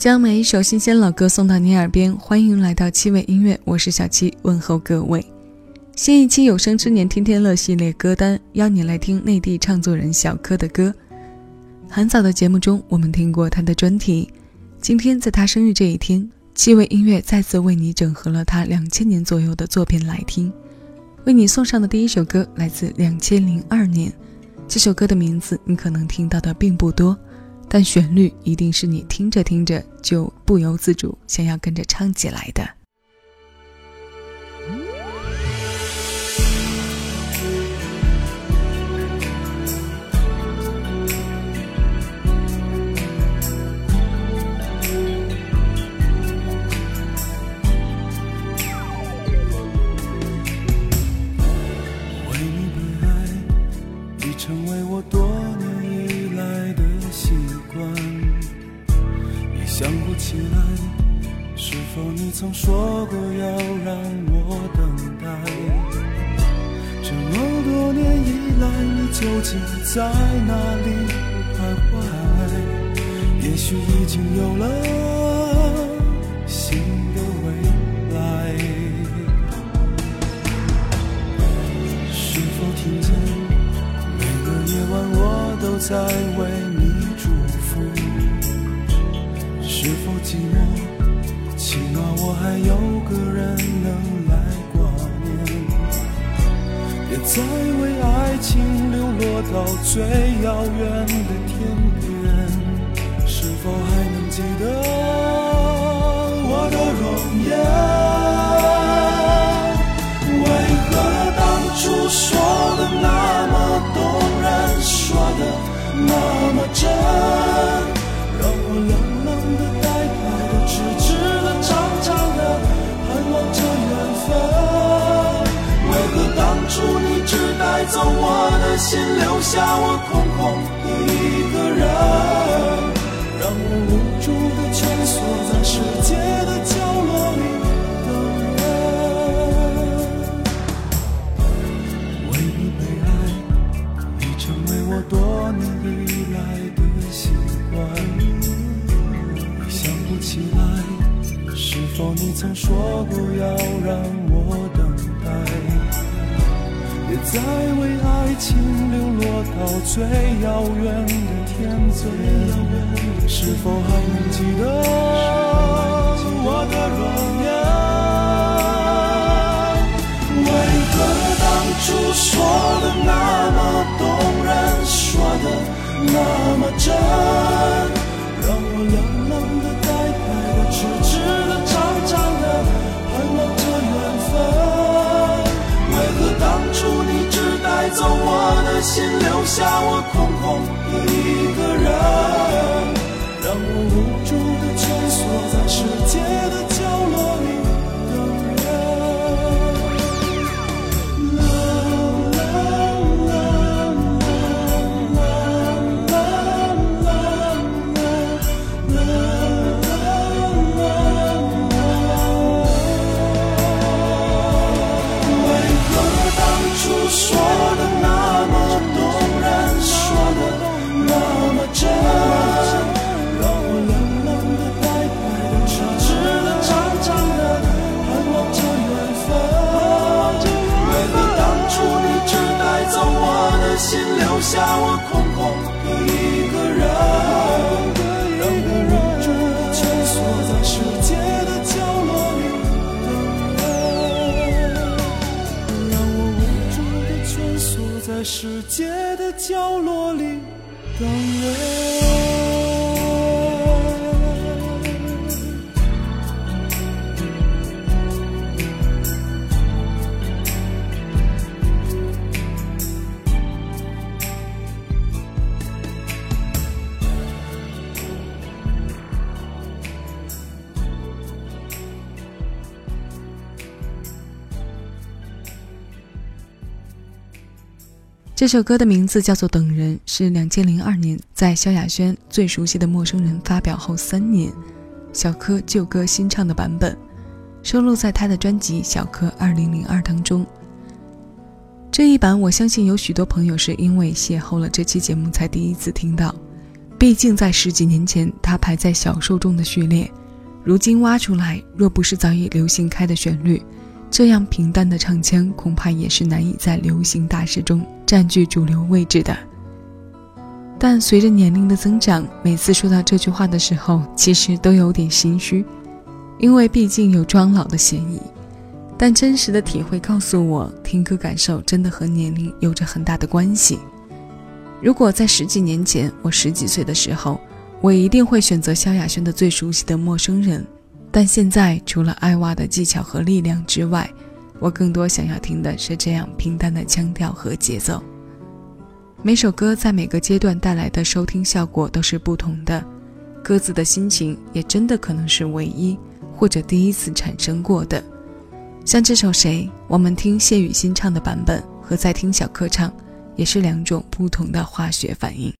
将每一首新鲜老歌送到你耳边，欢迎来到七味音乐，我是小七，问候各位。新一期有生之年天天乐系列歌单，邀你来听内地唱作人小柯的歌。很早的节目中，我们听过他的专题。今天在他生日这一天，七味音乐再次为你整合了他两千年左右的作品来听。为你送上的第一首歌来自两千零二年，这首歌的名字你可能听到的并不多。但旋律一定是你听着听着就不由自主想要跟着唱起来的。最遥远。走我的心，留下我空空的一个人，让我无助的蜷缩在世界的角落里等人。为你悲哀，已成为我多年以来的习惯。想不起来，是否你曾说过要让我等待？别再为爱情流落到最遥远的天际，是否还能记得我的容颜？为何当初说的那么动人，说的那么真，让我冷走我的心，留下我空空一个人，让我无助的蜷缩在世界的世界的角落里等人。这首歌的名字叫做《等人》，是两千零二年在萧亚轩最熟悉的陌生人发表后三年，小柯旧歌新唱的版本，收录在他的专辑《小柯二零零二》当中。这一版，我相信有许多朋友是因为邂逅了这期节目才第一次听到。毕竟在十几年前，它排在小说中的序列，如今挖出来，若不是早已流行开的旋律，这样平淡的唱腔，恐怕也是难以在流行大师中占据主流位置的。但随着年龄的增长，每次说到这句话的时候，其实都有点心虚，因为毕竟有装老的嫌疑。但真实的体会告诉我，听歌感受真的和年龄有着很大的关系。如果在十几年前，我十几岁的时候，我一定会选择萧亚轩的最熟悉的陌生人。但现在，除了艾娃的技巧和力量之外，我更多想要听的是这样平淡的腔调和节奏。每首歌在每个阶段带来的收听效果都是不同的，各自的心情也真的可能是唯一或者第一次产生过的。像这首《谁》，我们听谢雨欣唱的版本和在听小柯唱。也是两种不同的化学反应。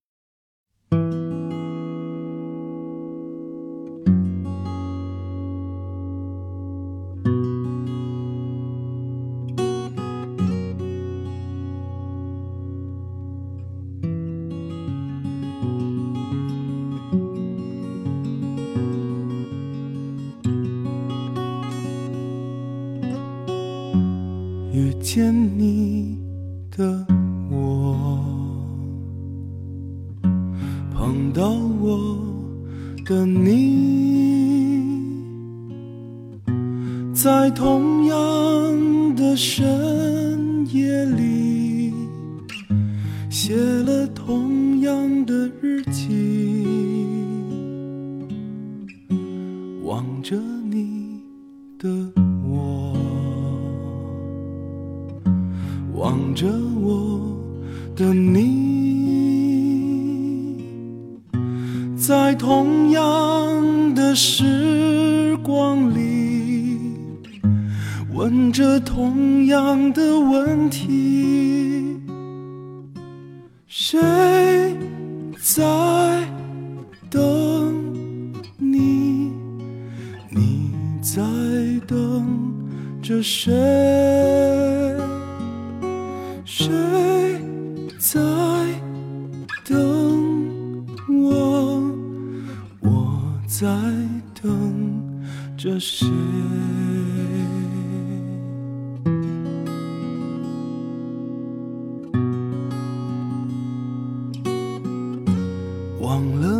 的你，在同样的深夜里，问着同样的问题：谁在等你？你在等着谁？谁在等我？我？在等着谁？忘了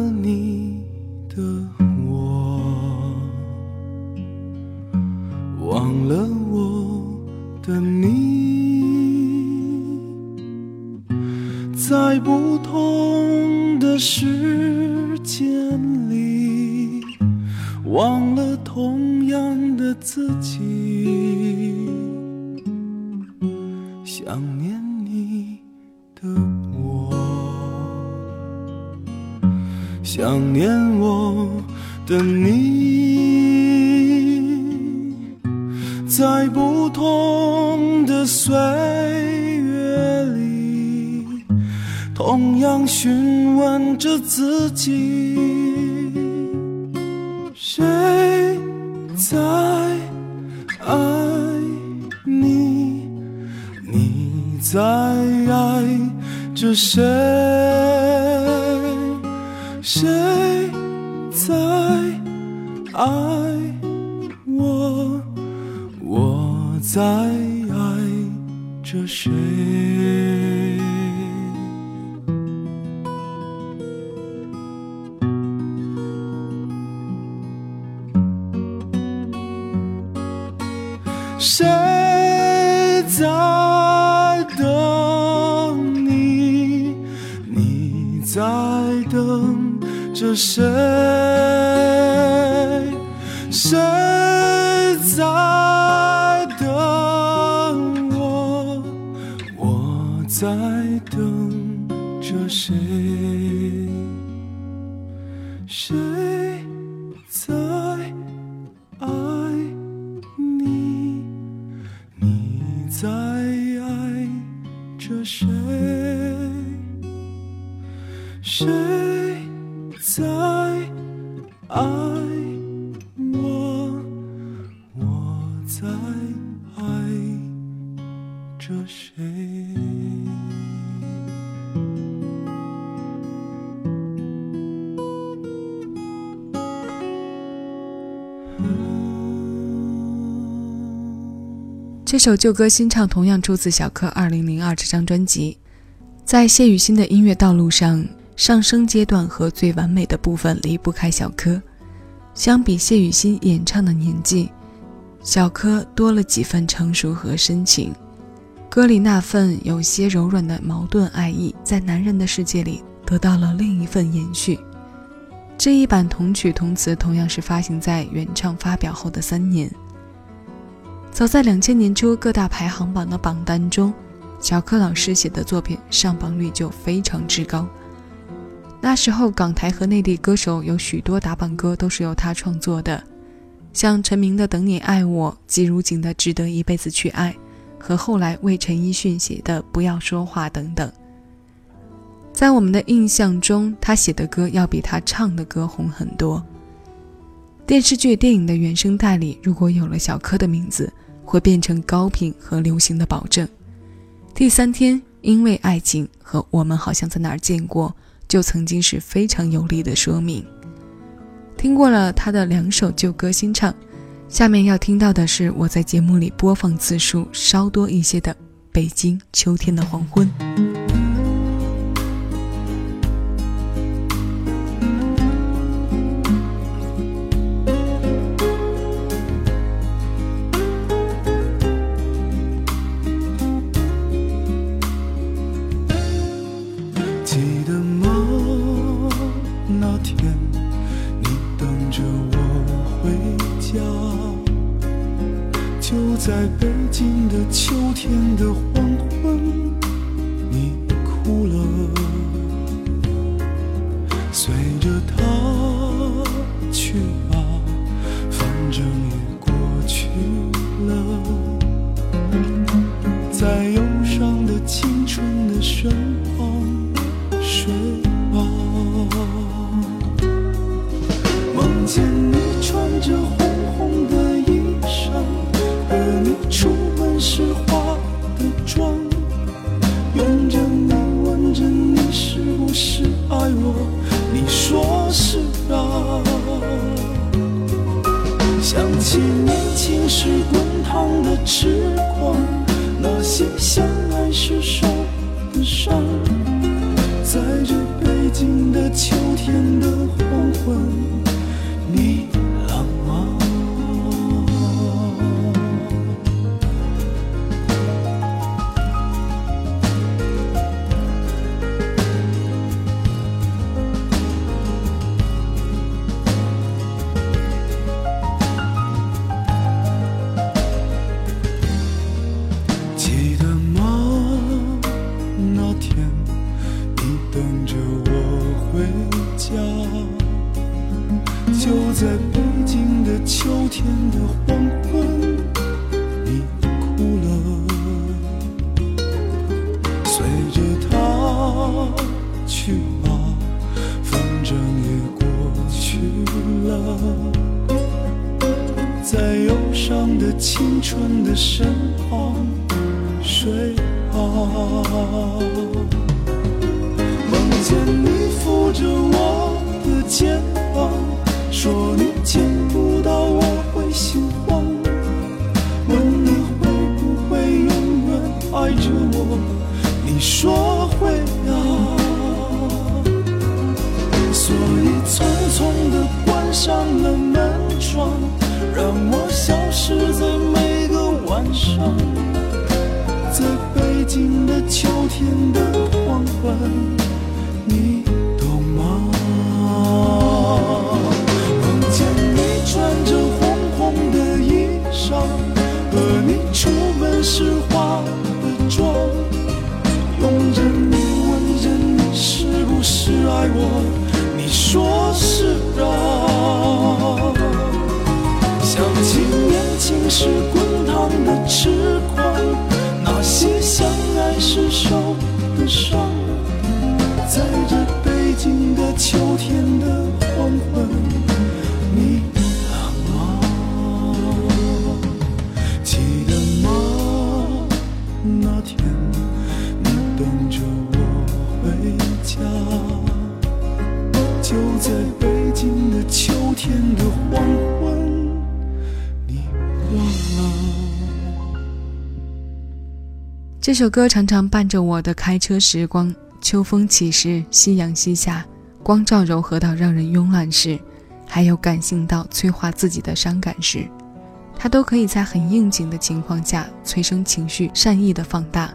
在不同的岁月里，同样询问着自己。谁在爱你？你在爱着谁？谁在爱在爱着谁？谁在等你？你在等着谁？在爱着谁？谁在爱这首旧歌新唱同样出自小柯2002这张专辑。在谢雨欣的音乐道路上，上升阶段和最完美的部分离不开小柯。相比谢雨欣演唱的年纪，小柯多了几分成熟和深情。歌里那份有些柔软的矛盾爱意，在男人的世界里得到了另一份延续。这一版同曲同词同样是发行在原唱发表后的三年。早在两千年初，各大排行榜的榜单中，小柯老师写的作品上榜率就非常之高。那时候，港台和内地歌手有许多打榜歌都是由他创作的，像陈明的《等你爱我》，季如锦的《值得一辈子去爱》，和后来为陈奕迅写的《不要说话》等等。在我们的印象中，他写的歌要比他唱的歌红很多。电视剧、电影的原声带里，如果有了小柯的名字，会变成高频和流行的保证。第三天，因为爱情和我们好像在哪儿见过，就曾经是非常有力的说明。听过了他的两首旧歌新唱，下面要听到的是我在节目里播放次数稍多一些的《北京秋天的黄昏》。天的黄昏你哭了随着它去吧反正也过去了在忧伤的青春的身旁睡吧梦见你穿着红红的衣裳和你出门时时光那些相爱时受的伤在这北京的秋天的黄昏。在忧伤的青春的身旁睡吧梦见你扶着我的肩上了门窗，让我消失在每个晚上，在北京的秋天的黄昏，你懂吗？梦见你穿着红红的衣裳，和你出门时化的妆，拥着你，问着你是不是爱我，你说是啊。是滚烫的痴狂那些相爱时受的伤在这北京的秋天的这首歌常常伴着我的开车时光，秋风起时，夕阳西下，光照柔和到让人慵懒时，还有感性到催化自己的伤感时，它都可以在很应景的情况下催生情绪，善意的放大。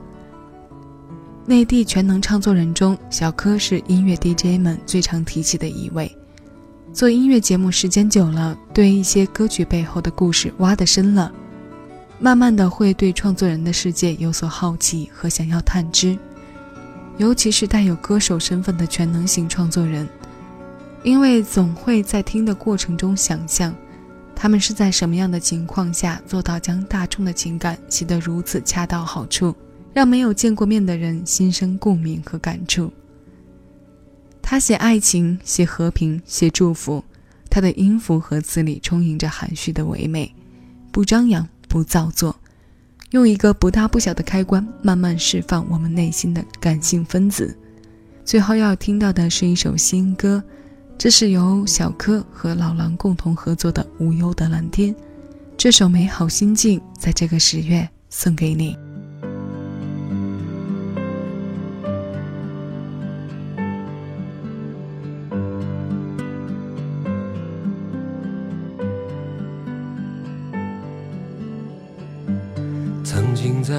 内地全能唱作人中，小柯是音乐 DJ 们最常提起的一位。做音乐节目时间久了，对一些歌曲背后的故事挖得深了。慢慢的会对创作人的世界有所好奇和想要探知，尤其是带有歌手身份的全能型创作人，因为总会在听的过程中想象，他们是在什么样的情况下做到将大众的情感写得如此恰到好处，让没有见过面的人心生共鸣和感触。他写爱情，写和平，写祝福，他的音符和词里充盈着含蓄的唯美，不张扬。不造作，用一个不大不小的开关，慢慢释放我们内心的感性分子。最后要听到的是一首新歌，这是由小柯和老狼共同合作的《无忧的蓝天》。这首美好心境，在这个十月送给你。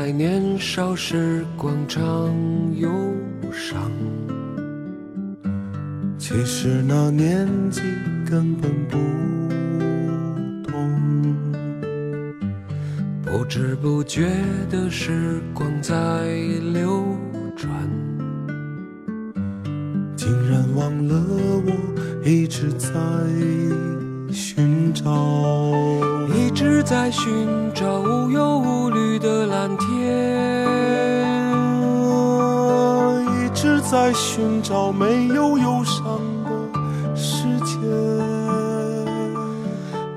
在年少时广场忧伤，其实那年纪根本不懂。不知不觉的时光在流转，竟然忘了我一直在寻找，一直在寻找无忧无虑的蓝天。在寻找没有忧伤的世界，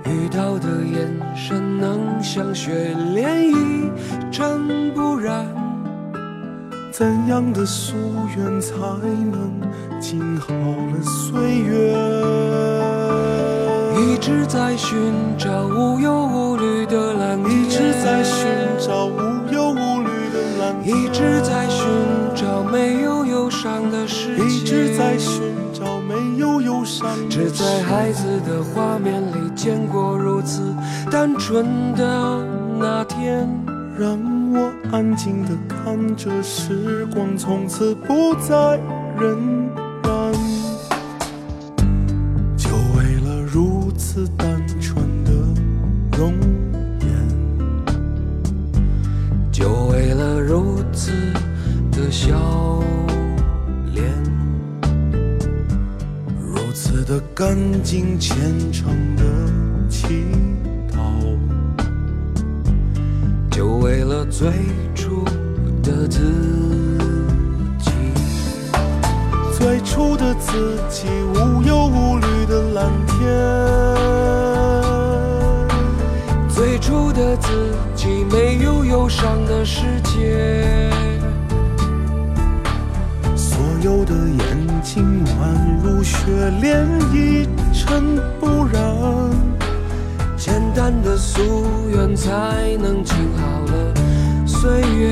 遇到的眼神能像雪莲一尘不染，怎样的夙愿才能静好了岁月？一直在寻找无忧无虑的蓝天，一直在寻找无一直在寻找没有忧伤的世界，一直在寻找没有忧伤。只在孩子的画面里见过如此单纯的那天，让我安静的看着时光从此不再荏干净虔诚的祈祷，就为了最初的自己。最初的自己，无忧无虑的蓝天。最初的自己，没有忧伤的世界。所有的眼睛宛如雪莲，一尘不染。简单的夙愿，才能静好了岁月。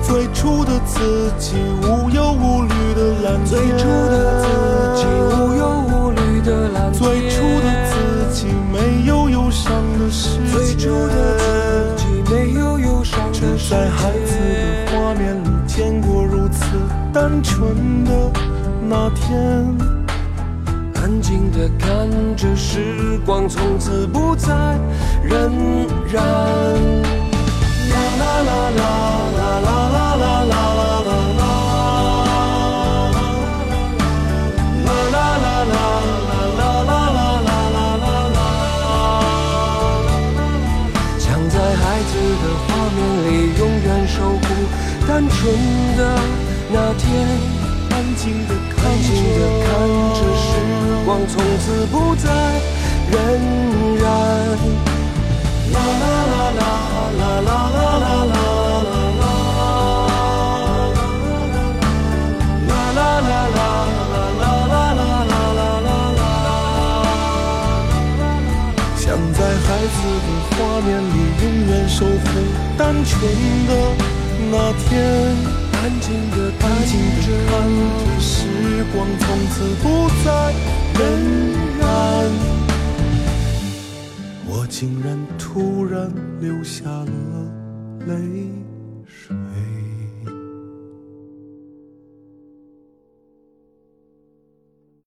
最初的自己，无忧无虑的蓝天。最初的自己，无忧无虑的蓝天。最初的自己，没有忧伤的世界。最初的自己，没有忧伤的世界。单纯的那天，安静的看着时光从此不再荏苒。啦啦啦啦啦啦啦啦啦啦啦啦。啦啦啦啦啦啦啦啦啦啦啦。想在孩子的画面里永远守护单纯的那天，安静的看着时光从此不再荏苒。啦啦啦啦啦啦啦啦啦啦。啦啦啦啦啦啦啦啦啦啦啦。想在孩子的画面里永远守护单纯的光从此不再荏苒，我竟然突然流下了泪。